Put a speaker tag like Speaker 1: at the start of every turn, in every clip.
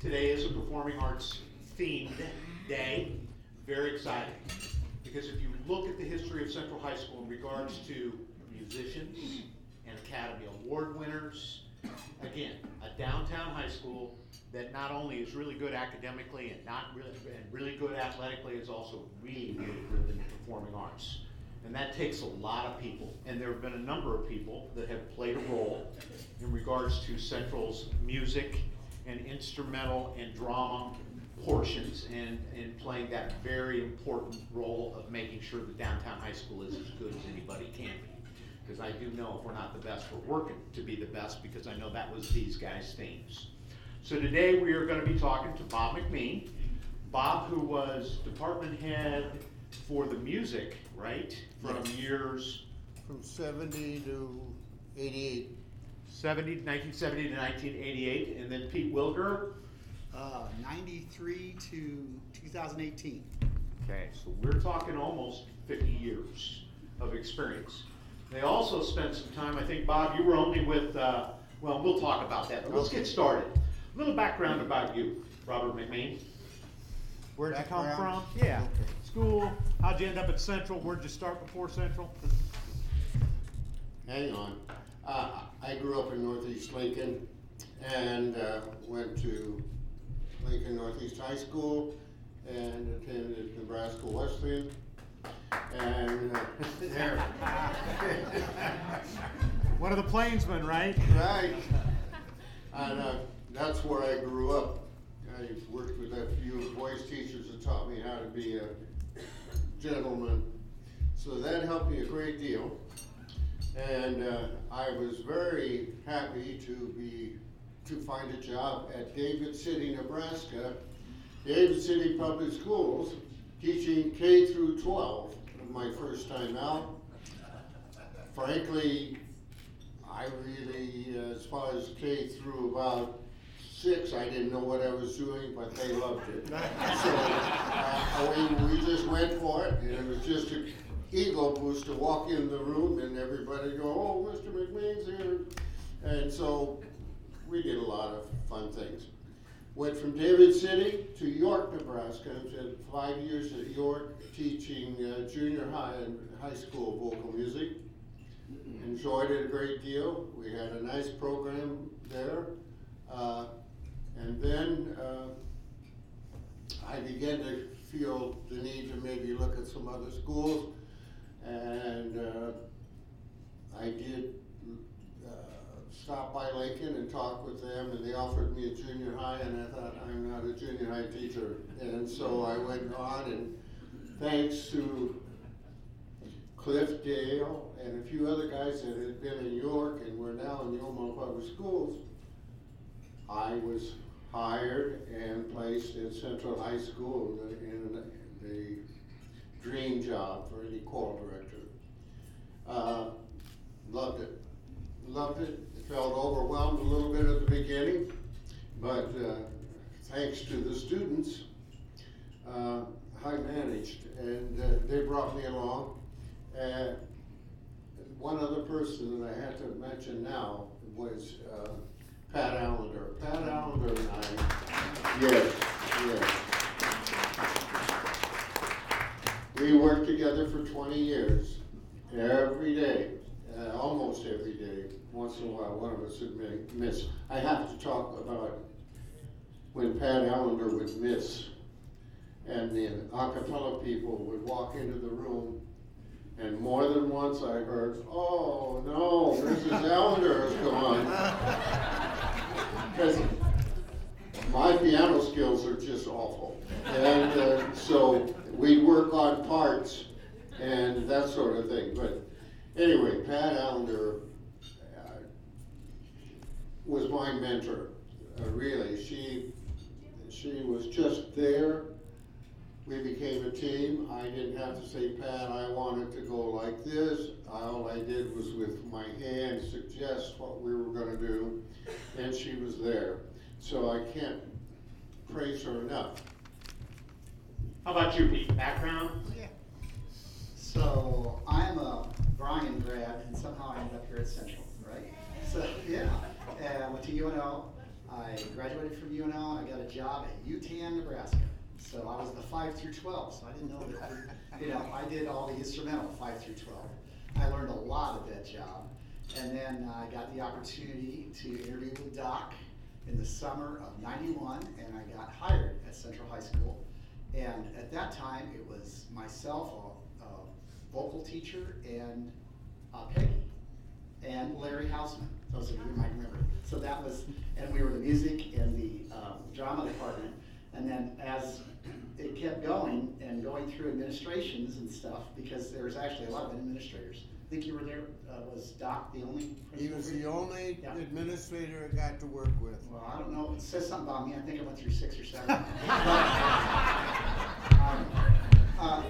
Speaker 1: Today is a performing arts themed day. Very exciting. Because if you look at the history of Central High School in regards to musicians and Academy Award winners, again, a downtown high school that not only is really good academically and not really, and really good athletically, is also really, good in the performing arts. And that takes a lot of people, and there have been a number of people that have played a role in regards to Central's music and instrumental and drama portions and, and playing that very important role of making sure that downtown high school is as good as anybody can be. Because I do know if we're not the best, we're working to be the best, because I know that was these guys' themes. So today we are gonna be talking to Bob McMeen. Bob, who was department head for the music, right? From years
Speaker 2: From seventy to eighty-eight,
Speaker 1: 70, 1970 to nineteen eighty-eight, and then Pete Wilger.
Speaker 3: Uh, ninety-three to two thousand eighteen.
Speaker 1: Okay, so we're talking almost fifty years of experience. They also spent some time, I think, Bob, you were only with, uh, well, we'll talk about that, but let's get started. A little background about you, Robert McMeen. Where'd you come from? Yeah,
Speaker 2: Okay.
Speaker 1: school, how'd you end up at Central, where'd you start before Central?
Speaker 2: hang on. Uh, I grew up in northeast Lincoln and, uh, went to Lincoln Northeast High School and attended Nebraska Wesleyan. And, uh, there.
Speaker 1: One of the Plainsmen, right?
Speaker 2: Right. And, uh, that's where I grew up. I worked with a few voice teachers that taught me how to be a gentleman. So that helped me a great deal. And, uh, I was very happy to be, to find a job at David City, Nebraska. David City Public Schools, teaching K through twelve, my first time out. Frankly, I really, uh, as far as K through about six, I didn't know what I was doing, but they loved it. So, uh, we, we just went for it, and it was just an ego boost to walk in the room and everybody go, oh, Mr. McMeen's here. And so, we did a lot of fun things. Went from David City to York, Nebraska, and spent five years at York teaching uh, junior high and high school vocal music enjoyed it a great deal. We had a nice program there. Uh, and then uh, I began to feel the need to maybe look at some other schools. And uh, I did uh, stop by Lincoln and talk with them, and they offered me a junior high, and I thought, I'm not a junior high teacher. And so I went on, and thanks to Cliff Dale and a few other guys that had been in York and were now in the Omaha Public Schools, I was hired and placed at Central High School in the, the dream job for any choral director. Uh, loved it, loved it. Felt overwhelmed a little bit at the beginning, but uh, thanks to the students, uh, I managed, and uh, they brought me along. And one other person that I have to mention now was uh, Pat Allender. Pat Allender and I, yes, yes. We worked together for twenty years, every day, uh, almost every day. Once in a while, one of us would mi- miss. I have to talk about when Pat Allender would miss and the a cappella people would walk into the room, and more than once I heard, "Oh no, Mrs. Allender is gone." Because my piano skills are just awful, and uh, so we work on parts and that sort of thing. But anyway, Pat Allender uh, was my mentor. Uh, really, she she was just there we became a team. I didn't have to say, Pat, I wanted to go like this. All I did was with my hand suggest what we were gonna do, and she was there. So I can't praise her enough.
Speaker 1: How about you, Pete? Background?
Speaker 3: Yeah. So I'm a Bryan grad and somehow I ended up here at Central, right? So, yeah, and I went to. Uh, I graduated from UNL, I got a job at Yutan, Nebraska. So I was the five through twelve, so I didn't know that, you know, I did all the instrumental five through twelve. I learned a lot at that job. And then I got the opportunity to interview with Doc in the summer of ninety-one, and I got hired at Central High School. And at that time, it was myself, a, a vocal teacher, and uh, Peggy, and Larry Hausman, those of you might remember. So that was, and we were the music and the um, drama department. And then as it kept going and going through administrations and stuff, because there was actually a lot of administrators. I think you were there, uh, was Doc the only?
Speaker 4: He was the only
Speaker 3: Yeah.
Speaker 4: administrator I got to work with.
Speaker 3: Well, I don't know, it says something about me, I think I went through six or seven. Um, uh,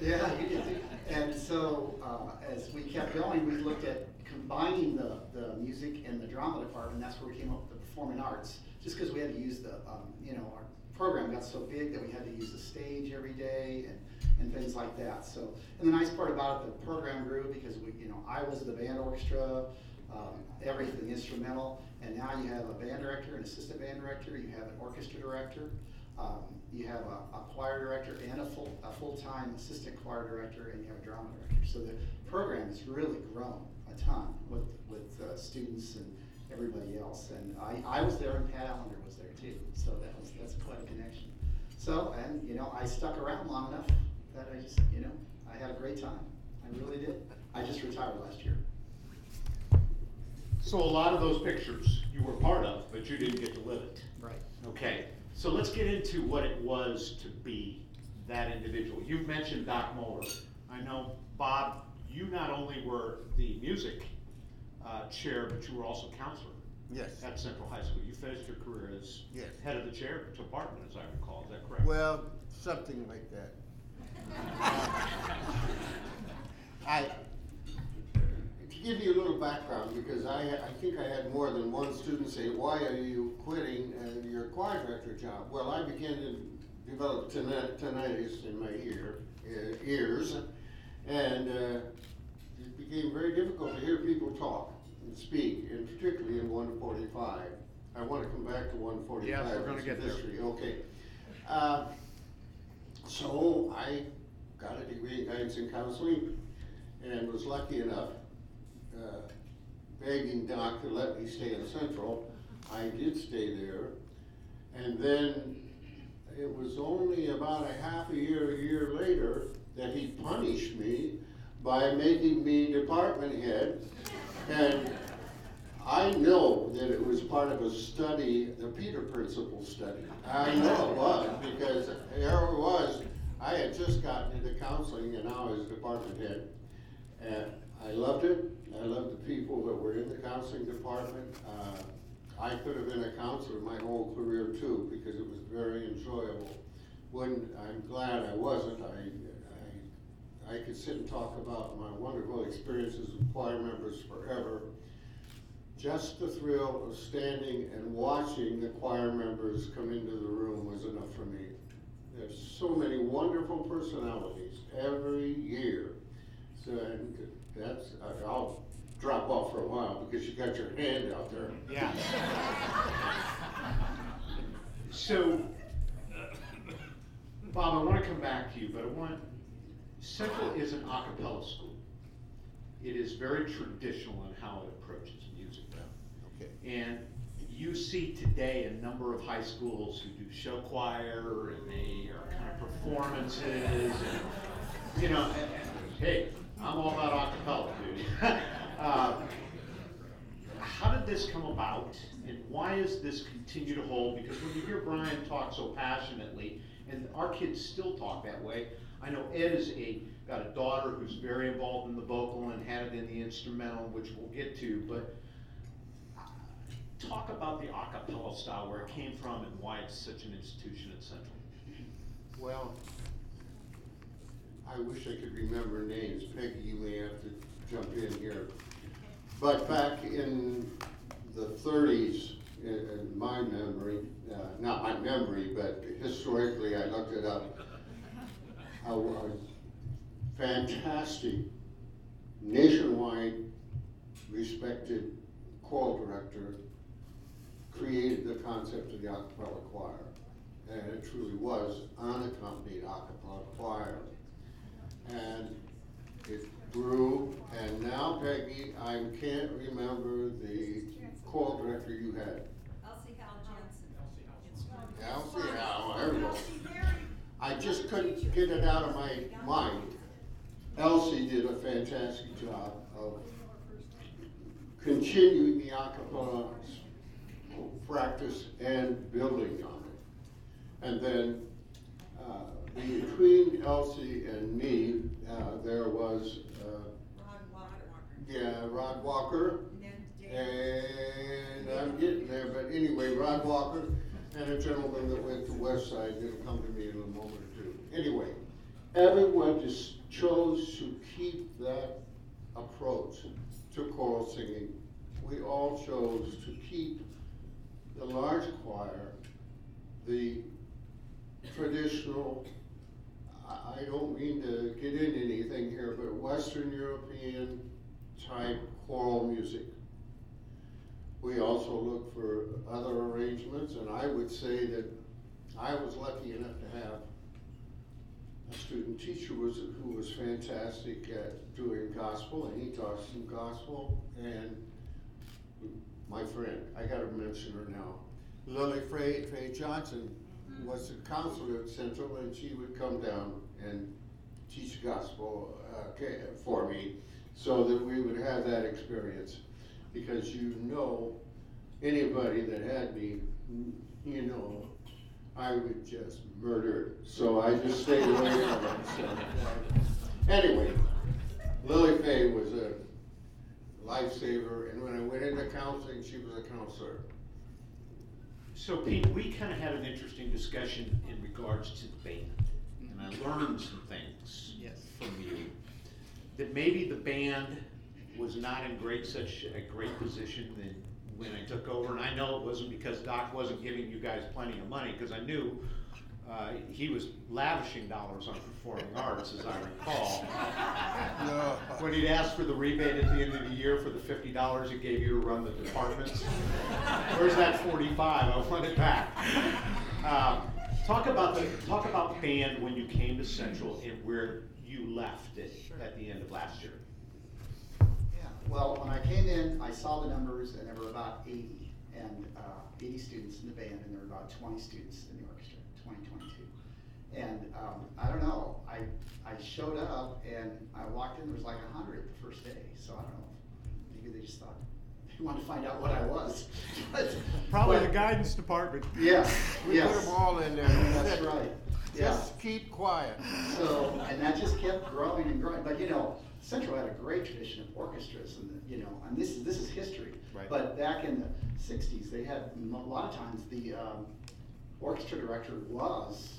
Speaker 3: Yeah, you did, too. and so, uh, as we kept going, we looked at combining the, the music and the drama department, that's where we came up with the performing arts. Just because we had to use the, um, you know, our program got so big that we had to use the stage every day and, and things like that, so. And the nice part about it, the program grew because we, you know, I was the band orchestra, um, everything instrumental, and now you have a band director, an assistant band director, you have an orchestra director, um, you have a, a choir director and a full, a full-time assistant choir director, and you have a drama director. So the program has really grown a ton with, with, uh, students and everybody else, and I, I was there and Pat Allender was there too, so that was, that's quite a connection. So, and, you know, I stuck around long enough that I just, you know, I had a great time, I really did. I just retired last year.
Speaker 1: So a lot of those pictures you were part of, but you didn't get to live it.
Speaker 3: Right.
Speaker 1: Okay, so let's get into what it was to be that individual. You've mentioned Doc Moller. I know, Bob, you not only were the music uh, chair, but you were also counselor
Speaker 4: Yes.
Speaker 1: at Central High School. You finished your career as
Speaker 4: Yes.
Speaker 1: head of the chair department, as I recall. Is that correct?
Speaker 4: Well, something like that. I,
Speaker 2: To give you a little background, because I, I think I had more than one student say, why are you quitting uh, your choir director job? Well, I began to develop tinni- tinnitus in my ear, uh, ears, and uh, it became very difficult to hear people talk and speak, and particularly in one forty-five. I want to come back to one forty-five.
Speaker 1: Yes, we're gonna get there.
Speaker 2: Okay. Uh, So I got a degree in guidance and counseling and was lucky enough, uh, begging Doc to let me stay in Central. I did stay there. And then it was only about a half a year, a year later, that he punished me by making me department head. And I know that it was part of a study, the Peter Principle study. I know it was, because there it was, I had just gotten into counseling and now I was department head. And I loved it, I loved the people that were in the counseling department. Uh, I could have been a counselor my whole career too, because it was very enjoyable. When, I'm glad I wasn't, I, I, I could sit and talk about my wonderful experiences with choir members forever. Just the thrill of standing and watching the choir members come into the room was enough for me. There's so many wonderful personalities every year. So, and that's, I'll drop off for a while because you got your hand out there.
Speaker 1: Yeah. So, Bob, I want to come back to you, but I want, Central is an a cappella school. It is very traditional in how it approaches music.
Speaker 4: okay.
Speaker 1: And you see today a number of high schools who do show choir and they are kind of performances and, you know, and- and, hey, I'm all about a cappella, dude. Uh, How did this come about and why is this continue to hold? Because when you hear Brian talk so passionately, and our kids still talk that way, I know Ed is a, got a daughter who's very involved in the vocal and had it in the instrumental, which we'll get to, but talk about the a cappella style, where it came from and why it's such an institution at Central.
Speaker 2: Well, I wish I could remember names. Peggy, you may have to jump in here. But back in the thirties, in, in my memory, uh, not my memory, but historically, I looked it up. A, a fantastic, nationwide respected choral director created the concept of the a cappella choir. And it truly was unaccompanied a cappella choir. And it grew, and now Peggy, I can't remember the choral director you had.
Speaker 5: Elsie Hal Jensen.
Speaker 2: Elsie Hal, there we go. I just couldn't get it out of my mind. Elsie did a fantastic job of continuing the a cappella practice and building on it. And then, uh, between Elsie and me, uh, there was, uh,
Speaker 5: Rod Walker.
Speaker 2: yeah, Rod Walker.
Speaker 5: And
Speaker 2: I'm getting there, but anyway, Rod Walker and a gentleman that went to West Side, that'll come to me in a moment or two. Anyway, everyone just chose to keep that approach to choral singing. We all chose to keep the large choir, the traditional, I, don't mean to get into anything here, but Western European type choral music. We also look for other arrangements, and I would say that I was lucky enough to have a student teacher was, who was fantastic at doing gospel, and he taught some gospel, and my friend, I gotta mention her now, Lily Faye Johnson was a counselor at Central, and she would come down and teach gospel, uh, for me, so that we would have that experience. Because you know, anybody that had me, you know, I would just murder so I just stayed away from it, so. Anyway, Lily Faye was a lifesaver, and when I went into counseling, she was a counselor.
Speaker 1: So Pete, we kind of had an interesting discussion in regards to the band, and I learned some things
Speaker 4: Yes.
Speaker 1: from you. That maybe the band was not in great, such a great position than when I took over, and I know it wasn't because Doc wasn't giving you guys plenty of money, because I knew uh, he was lavishing dollars on performing arts, as I recall.
Speaker 4: No.
Speaker 1: When he'd ask for the rebate at the end of the year for the fifty dollars he gave you to run the departments. Where's that forty-five? I want it back. Um, Talk about the, talk about band when you came to Central and where you left it at the end of last year.
Speaker 3: Yeah, well, when I came in, I saw the numbers and there were about eighty, and, uh, eighty students in the band, and there were about twenty students in the orchestra, 20, 22. And, um, I don't know, I, I showed up and I walked in, there was like a hundred the first day, so I don't know, maybe they just thought, they wanted to find out what I was. But-
Speaker 6: Probably the guidance department.
Speaker 3: Yeah,
Speaker 4: We put them all in there.
Speaker 3: that's right, yeah.
Speaker 4: Just keep quiet.
Speaker 3: So, and that just kept growing and growing, but you know, Central had a great tradition of orchestras and, you know, and this is, this is history.
Speaker 1: Right.
Speaker 3: But back in the sixties, they had, a lot of times, the, um, orchestra director was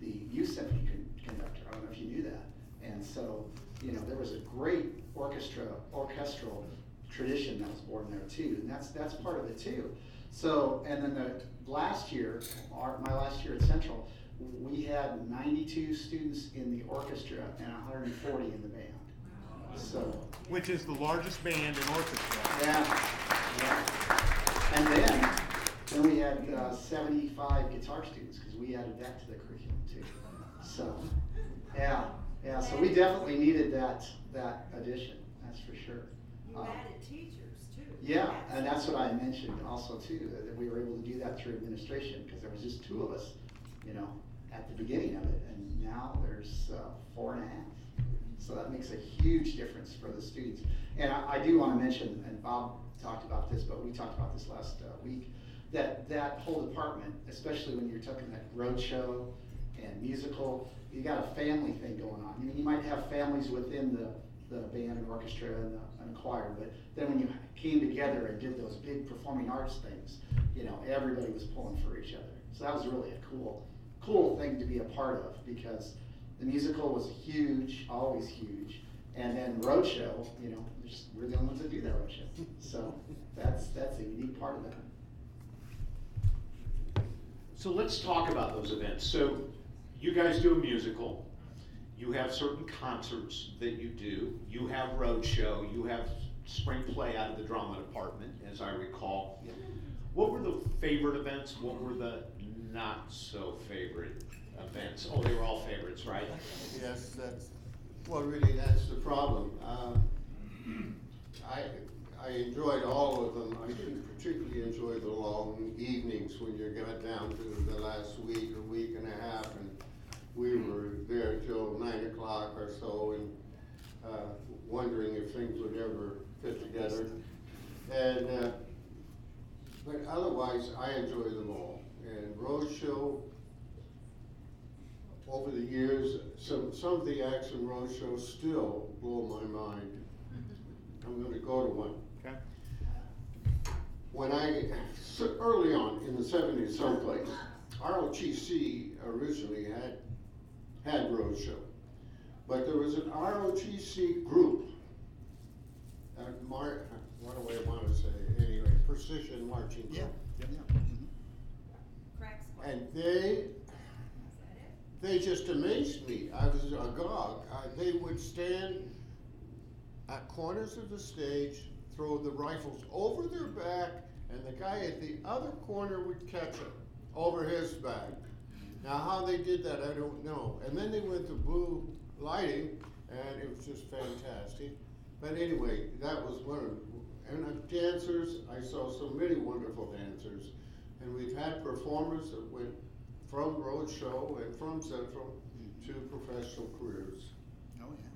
Speaker 3: the youth symphony con- conductor, I don't know if you knew that. And so, you know, there was a great orchestra, orchestral tradition that was born there too, and that's, that's part of it too. So, and then the, last year, our, my last year at Central, we had ninety-two students in the orchestra and hundred and forty in the band. So,
Speaker 6: Which is the largest band in orchestra.
Speaker 3: yeah, yeah. And then, then we had uh, seventy-five guitar students, because we added that to the curriculum too. So, yeah, yeah, so we definitely needed that, that addition, that's for sure.
Speaker 5: You
Speaker 3: Um,
Speaker 5: added teachers too.
Speaker 3: Yeah, and that's what I mentioned also too, that- we were able to do that through administration, because there was just two of us, you know, at the beginning of it, and now there's uh, four and a half. So that makes a huge difference for the students. And I, I do wanna mention, and Bob talked about this, but we talked about this last uh, week, that that whole department, especially when you're talking that road show and musical, you got a family thing going on. I mean, you might have families within the, the band and orchestra and the, and choir, but then when you came together and did those big performing arts things, you know, everybody was pulling for each other. So that was really a cool, cool thing to be a part of, because the musical was huge, always huge. And then roadshow, you know, we're the only ones that do that roadshow. So that's, that's a unique part of that.
Speaker 1: So let's talk about those events. So you guys do a musical, you have certain concerts that you do, you have roadshow, you have spring play out of the drama department, as I recall. What were the favorite events? What were the not so favorite events? Oh, they were all favorites, right?
Speaker 2: Yes, that's, well, really, that's the problem. Uh, I, I enjoyed all of them. I didn't particularly enjoy the long evenings when you got down to the last week or week and a half and we were there till nine o'clock or so and, uh, wondering if things would ever fit together. And, uh, but otherwise, I enjoy them all. And Roadshow, over the years, some, some of the acts in Roadshow still blow my mind. I'm gonna go to one.
Speaker 1: Okay.
Speaker 2: When I, early on in the seventies someplace, ROTC originally had, had Roadshow. But there was an ROTC group, uh, mar, what do I wanna say, anyway, Precision Marching Group.
Speaker 3: Yeah, yeah.
Speaker 5: Crack squad.
Speaker 2: And they,
Speaker 5: Is that it?
Speaker 2: they just amazed me. I was agog. Uh, they would stand at corners of the stage, throw the rifles over their back, and the guy at the other corner would catch them over his back. Now, how they did that, I don't know. And then they went to blue lighting, and it was just fantastic. But anyway, that was one of, and dancers, I saw so many wonderful dancers. And we've had performers that went from Roadshow and from Central to professional careers.
Speaker 3: Oh, yeah.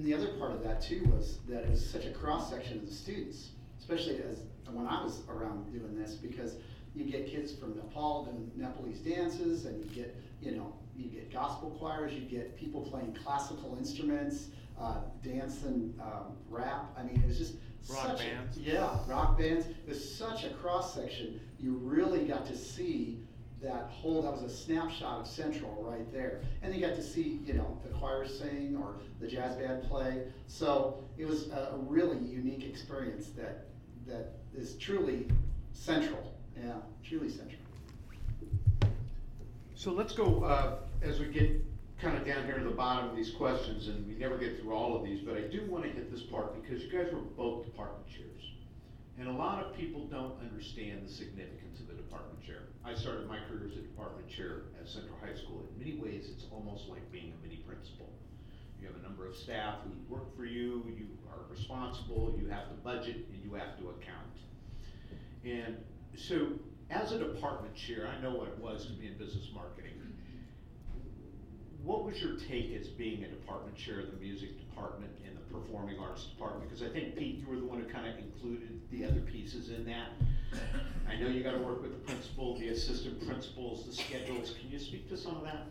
Speaker 3: And the other part of that too was that it was such a cross-section of the students, especially as, when I was around doing this, because you get kids from Nepal and Nepalese dances, and you get, you know, you get gospel choirs, you get people playing classical instruments, uh, dance and, um, rap, I mean, it was just
Speaker 6: Rock
Speaker 3: such a-
Speaker 6: bands.
Speaker 3: Yeah, rock bands, it was such a cross-section, you really got to see that whole, that was a snapshot of Central right there. And you got to see, you know, the choir sing or the jazz band play. So it was a really unique experience that, that is truly central. Yeah, truly central.
Speaker 1: So let's go, uh, as we get kind of down here to the bottom of these questions, and we never get through all of these, but I do want to hit this part because you guys were both department chairs. And a lot of people don't understand the significance of a department chair. I started my career as a department chair at Central High School. In many ways, it's almost like being a mini principal. You have a number of staff who work for you, you are responsible, you have to budget, and you have to account. And so, as a department chair, I know what it was to be in business marketing. What was your take as being a department chair of the music department and the performing arts department? Because I think Pete, you were the one who kind of included the other pieces in that. I know you gotta work with the principal, the assistant principals, the schedules. Can you speak to some of that?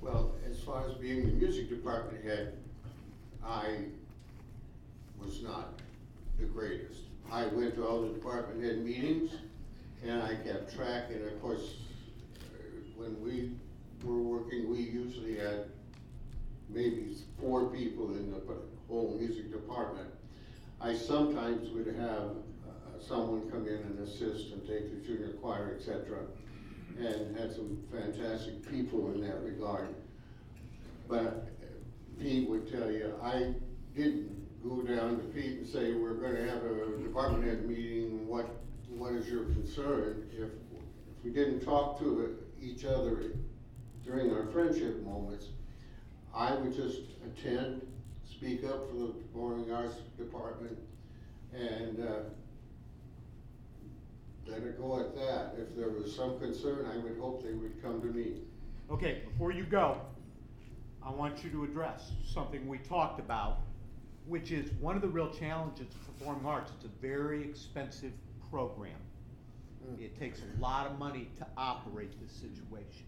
Speaker 2: Well, as far as being the music department head, I was not the greatest. I went to all the department head meetings, and I kept track, and of course, uh, when we were working, we usually had maybe four people in the whole music department. I sometimes would have uh, someone come in and assist and take the junior choir, etc., and had some fantastic people in that regard. But Pete would tell you, I didn't go down to Pete and say, we're gonna have a department head meeting, what, what is your concern? If, if we didn't talk to each other during our friendship moments, I would just attend, speak up for the performing arts department, and, uh, let it go at that. If there was some concern, I would hope they would come to me.
Speaker 6: Okay, before you go, I want you to address something we talked about, which is one of the real challenges of performing arts. It's a very expensive program. It takes a lot of money to operate this situation.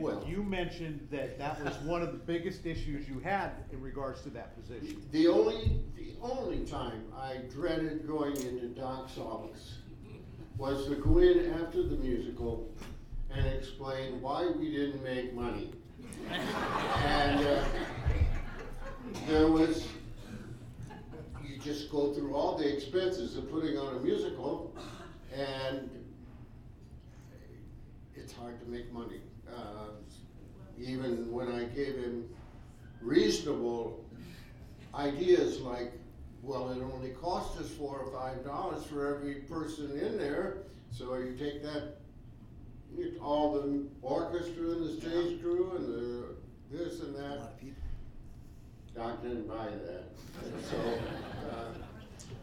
Speaker 2: Well-
Speaker 6: you mentioned that that was one of the biggest issues you had in regards to that position.
Speaker 2: The only, the only time I dreaded going into Doc's office was to go in after the musical and explain why we didn't make money. And, uh, there was, you just go through all the expenses of putting on a musical, and it's hard to make money. Uh, even when I gave him reasonable ideas like well, it only cost us four or five dollars for every person in there, so you take that, you- all the orchestra and the stage crew and the this and that. Doc didn't buy that, so, uh,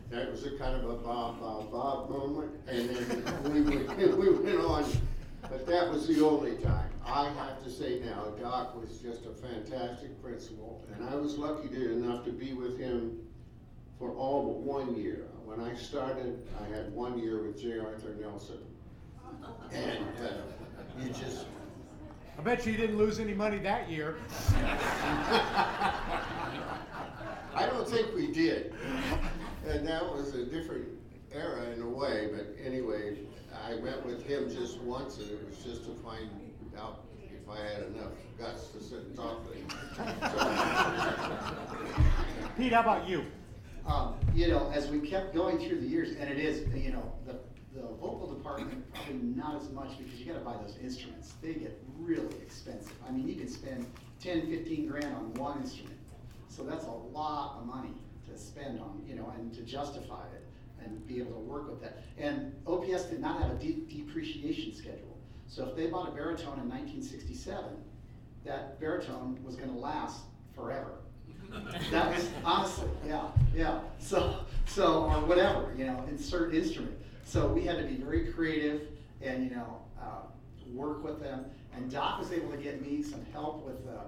Speaker 2: that was a kind of a Bob, Bob, Bob moment, and then we went, we went on, but that was the only time. I have to say now, Doc was just a fantastic principal, and I was lucky to, enough to be with him for all but one year. When I started, I had one year with J. Arthur Nelson, and, uh, you just,
Speaker 6: I bet you didn't lose any money that year.
Speaker 2: I don't think we did. And that was a different era in a way, but anyway, I went with him just once and it was just to find out if I had enough guts to sit and talk to him.
Speaker 6: Pete, how about you?
Speaker 3: Um, you know, as we kept going through the years, and it is, you know, the, the vocal department, probably not as much because you gotta buy those instruments. They get really expensive. I mean, you can spend 10, 15 grand on one instrument. So that's a lot of money to spend on, you know, and to justify it and be able to work with that. And OPS did not have a de- depreciation schedule. So if they bought a baritone in nineteen sixty-seven, that baritone was gonna last forever. That was honestly, yeah, yeah. So, so or whatever, you know, insert instrument. So we had to be very creative and you know uh, work with them. And Doc was able to get me some help with uh,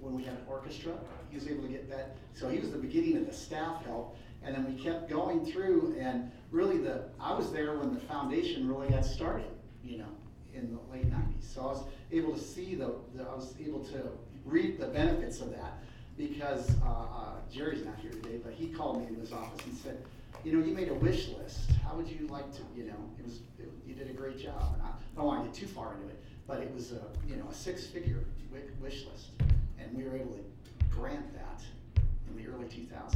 Speaker 3: when we had an orchestra. He was able to get that. So he was the beginning of the staff help. And then we kept going through, and really the I was there when the foundation really got started. You know, in the late '90s. So I was able to see the, the I was able to reap the benefits of that because uh, uh, Jerry's not here today, but he called me in his office and said, you know, you made a wish list. How would you like to, you know, it was, it, you did a great job. And I don't want to get too far into it, but it was a, you know, a six-figure wish list. And we were able to grant that in the early 2000s.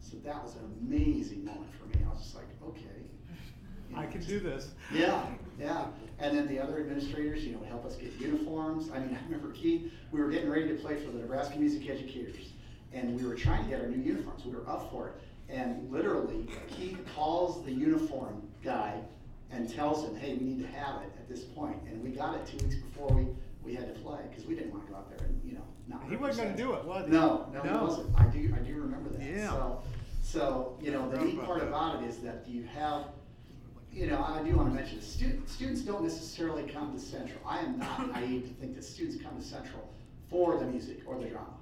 Speaker 3: So that was an amazing moment for me. I was just like, okay.
Speaker 6: I can do this.
Speaker 3: yeah, yeah. And then the other administrators, you know, help us get uniforms. I mean, I remember Keith, we were getting ready to play for the Nebraska Music Educators. And we were trying to get our new uniforms. We were up for it. And literally, Keith calls the uniform guy and tells him, hey, we need to have it at this point. And we got it two weeks before we, we had to play, because we didn't want to go out there and, you know, not
Speaker 6: He wasn't gonna do it, was he?
Speaker 3: No, no, he
Speaker 6: No.
Speaker 3: wasn't. I do, I do remember that.
Speaker 6: Yeah.
Speaker 3: So, so, you know, the neat part about it is that you have you know, I do want to mention, students, students don't necessarily come to Central. I am not naive to think that students come to Central for the music or the drama.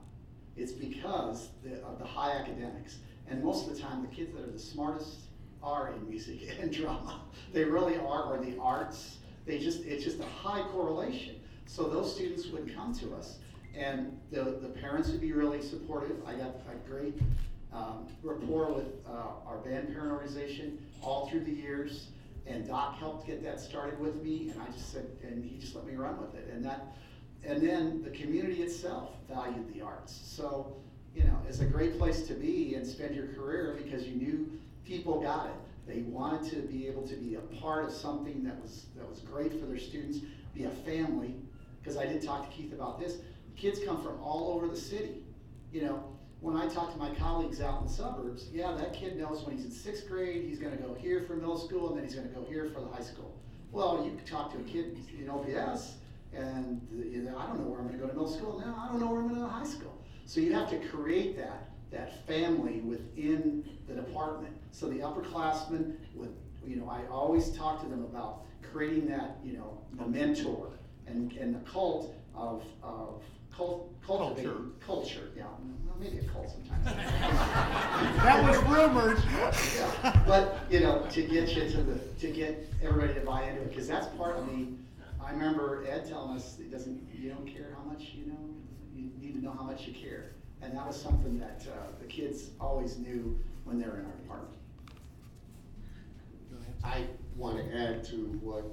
Speaker 3: It's because the, of the high academics. And most of the time, the kids that are the smartest are in music and drama. They really are, or the arts. They just, it's just a high correlation. So those students would come to us. And the, the parents would be really supportive. I got a great um, rapport with uh, our band parent organization all through the years. And Doc helped get that started with me, and I just said, and he just let me run with it. And that, and then the community itself valued the arts. So, you know, it's a great place to be and spend your career because you knew people got it. They wanted to be able to be a part of something that was that was great for their students, be a family. Because I did talk to Keith about this. Kids come from all over the city. You know, when I talk to my colleagues out in the suburbs, yeah, that kid knows when he's in sixth grade, he's gonna go here for middle school, and then he's gonna go here for the high school. Well, you talk to a kid in OPS, and you know, I don't know where I'm gonna go to middle school, now I don't know where I'm gonna go to high school. So you have to create that, that family within the department. So the upperclassmen with, you know, I always talk to them about creating that, you know, the mentor and, and the cult of, of cult, cultivating, culture, yeah, well, maybe a cult sometimes.
Speaker 6: That was rumored.
Speaker 3: Yeah, But, you know, to get you to the, to get everybody to buy into it, because that's part of the, I remember Ed telling us, it doesn't, you don't care how much, you know, you need to know how much you care. And that was something that, uh, the kids always knew when they were in our department.
Speaker 2: I want to add to what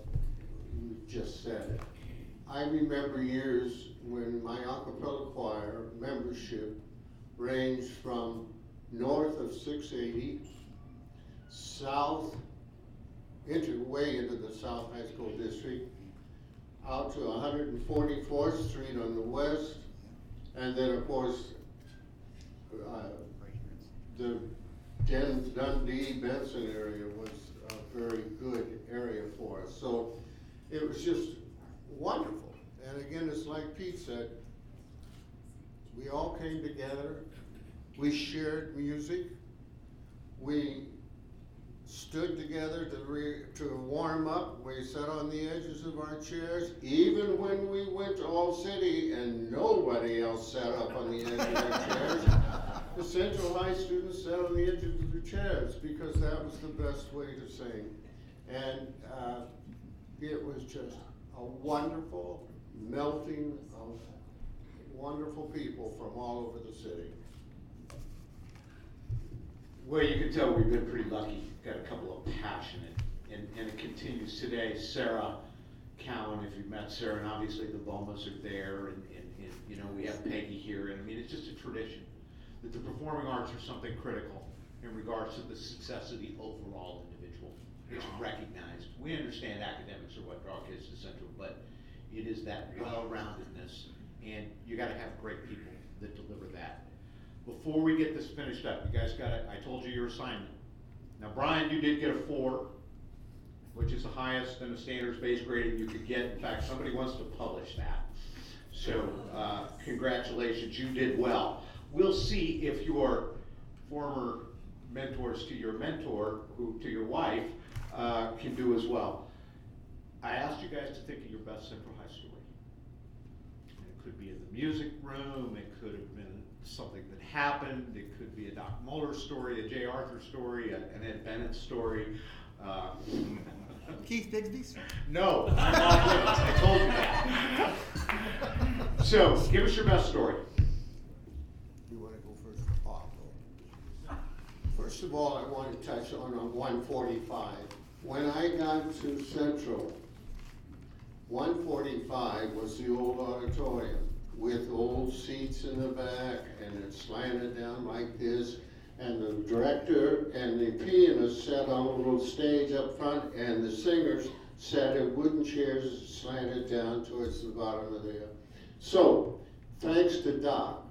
Speaker 2: you just said. I remember years when my a cappella choir membership ranged from north of six eighty, south, into, way into the South High School District, out to one hundred and forty-fourth Street on the west, and then, of course, uh, the Den- Dundee, Benson area was a very good area for us. So it was just wonderful. And again, it's like Pete said, we all came together, we shared music, we stood together to re, to warm up, we sat on the edges of our chairs, even when we went to All City and nobody else sat up on the edge of their chairs. The Central High students sat on the edges of their chairs because that was the best way to sing. And, uh, it was just a wonderful melting of wonderful people from all over the city.
Speaker 1: Well, you can tell we've been pretty lucky, got a couple of passionate, and, and it continues today. Sarah Cowan, if you've met Sarah, and obviously the Bomas are there, and, and, and, you know, we have Peggy here, and I mean, it's just a tradition that the performing arts are something critical in regards to the success of the overall individual. It's recognized. We understand academics are what draw kids to Central, but it is that well-roundedness, and you gotta have great people that deliver that. Before we get this finished up, you guys got it, I told you your assignment. Now, Brian, you did get a four, which is the highest in the standards-based grading you could get. In fact, somebody wants to publish that. So, uh, congratulations, you did well. We'll see if your former mentors to your mentor, who, to your wife, uh, can do as well. I asked you guys to think of your best Central High story. And It could be in the music room, it could have been something that happened, it could be a Doc Moller story, a J. Arthur story, an Ed Bennett story. uh,
Speaker 4: Keith Bigsby's?
Speaker 1: No, I told you that. So, give us your best story.
Speaker 4: You wanna go first? Oh.
Speaker 2: First of all, I want to touch on on one forty-five. When I got to Central, one forty-five was the old auditorium with old seats in the back and it slanted down like this. And the director and the pianist sat on a little stage up front and the singers sat in wooden chairs slanted down towards the bottom of the. So, thanks to Doc,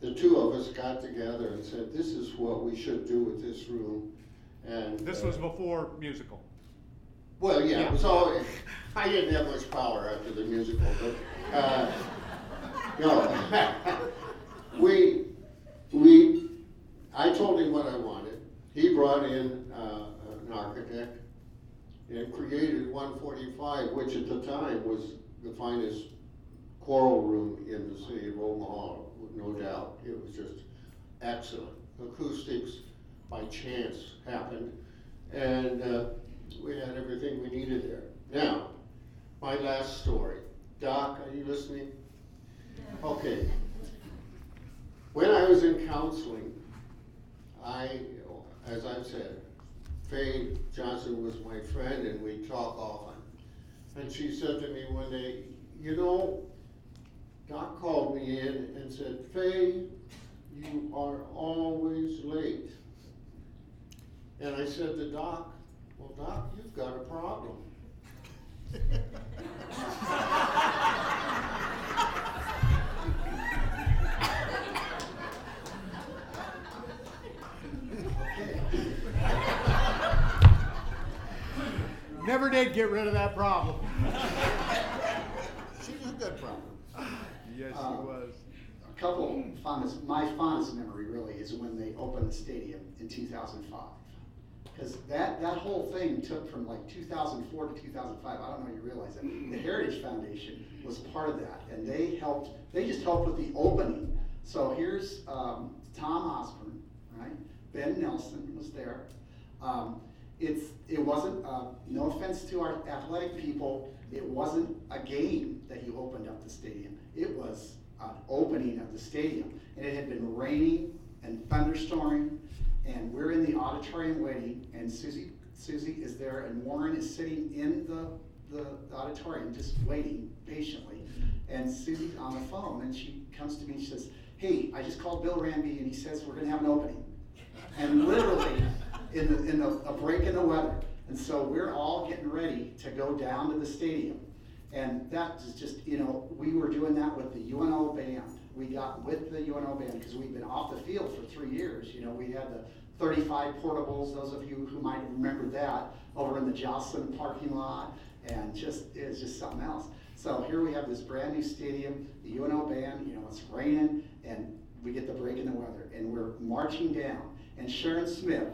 Speaker 2: the two of us got together and said, this is what we should do with this room. And.
Speaker 6: This
Speaker 2: uh,
Speaker 6: was before musical.
Speaker 2: Well, yeah,
Speaker 6: Yeah.
Speaker 2: all, I didn't have much power after the musical, but, uh, no. We, we, I told him what I wanted. He brought in, uh, an architect and created one forty-five, which at the time was the finest choral room in the city of Omaha, no doubt. It was just excellent. Acoustics by chance happened, and, uh, we had everything we needed there. Now, my last story. Doc, are you listening? Okay. When I was in counseling, I, as I've said, Faye Johnson was my friend and we talk often. And she said to me one day, you know, Doc called me in and said, Faye, you are always late. And I said to Doc, well, Doc, you've got a problem.
Speaker 6: Never did get rid of that problem.
Speaker 4: she was a good problem.
Speaker 6: Yes,
Speaker 3: she
Speaker 6: um, was.
Speaker 3: A couple fondest, my fondest memory really is when they opened the stadium in 2005 because that, that whole thing took from like 2004 to 2005. I don't know if you realize that. The Heritage Foundation was part of that, and they helped. They just helped with the opening. So here's um, Tom Osborne, right? Ben Nelson was there. Um, it's it wasn't. Uh, no offense to our athletic people, it wasn't a game that you opened up the stadium. It was an opening of the stadium, and it had been raining and thunderstorming and we're in the auditorium waiting, and Susie, Susie is there, and Warren is sitting in the, the auditorium, just waiting patiently. And Susie's on the phone, and she comes to me, and she says, hey, I just called Bill Ramby, and he says we're gonna have an opening. And literally, in the, in the, a break in the weather. And so we're all getting ready to go down to the stadium. And that is just, you know, we were doing that with the UNO band, we got with the UNO band, because we've been off the field for three years, you know, we had the thirty-five portables, those of you who might remember that, over in the Joslyn parking lot, and just, it's just something else. So here we have this brand-new stadium, the UNO band, you know, it's raining, and we get the break in the weather, and we're marching down. And Sharon Smith,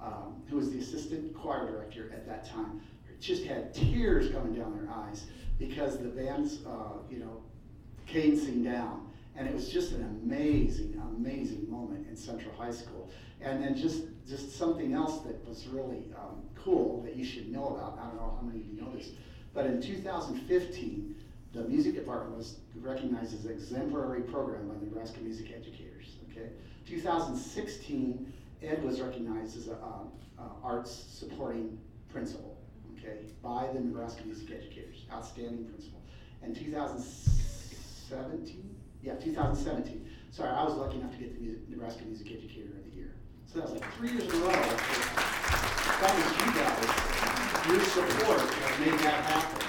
Speaker 3: um, who was the assistant choir director at that time, just had tears coming down their eyes because the band's, uh, you know, cadencing down. And it was just an amazing, amazing moment in Central High School. And then just, just something else that was really um, cool that you should know about. I don't know how many of you know this, but in 2015, the music department was recognized as exemplary program by the Nebraska Music Educators. Okay, 2016, Ed was recognized as a um, uh, arts supporting principal. Okay, by the Nebraska Music Educators, outstanding principal. And 2017, yeah, 2017. Sorry, I was lucky enough to get the music, Nebraska Music Educator of the Year. So that was like three years in a row. That was you guys, your support that made that happen.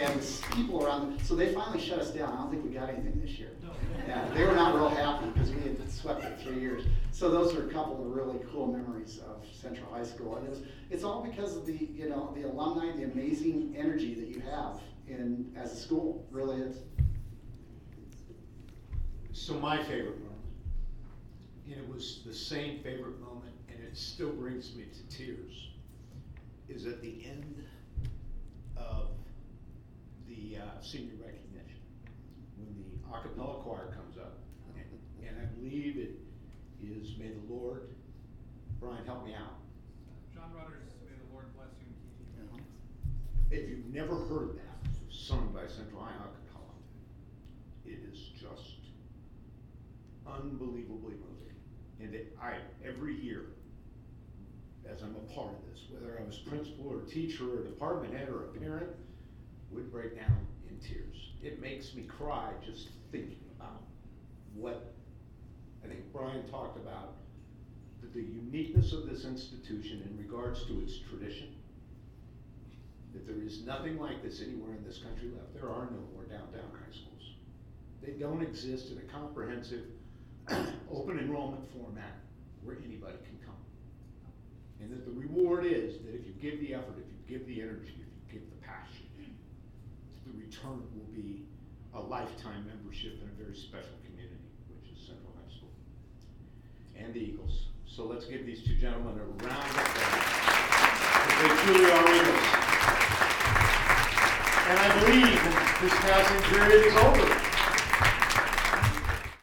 Speaker 3: And people around, so they finally shut us down. I don't think we got anything this year. Yeah, they were not real happy because we had swept it three years. So those are a couple of really cool memories of Central High School. And it was, it's all because of the, you know, the alumni, the amazing energy that you have in, as a school, really is.
Speaker 1: So my favorite moment, and it was the same favorite moment, and it still brings me to tears, is at the end of the uh, senior recognition, when the a cappella choir comes up, and- and I believe it is May the Lord, Brian, help me out.
Speaker 7: John Rutter's, may the Lord bless you and keep you.
Speaker 1: If you've never heard that sung by Central High a cappella, it is just unbelievably moving. And it, I, every year, as I'm a part of this, whether I was principal or teacher or department head or a parent, would break down in tears. It makes me cry just thinking about what I think Brian talked about, the, the uniqueness of this institution in regards to its tradition that there is nothing like this anywhere in this country left. There are no more downtown high schools. They don't exist in a comprehensive, open enrollment format where anybody can come. And that the reward is that if you give the effort, if you give the energy, if you give the passion, the return will be a lifetime membership in a very special community, which is Central High School. And the Eagles. So let's give these two gentlemen a round of applause. They truly are Eagles. And I believe this passing period is over.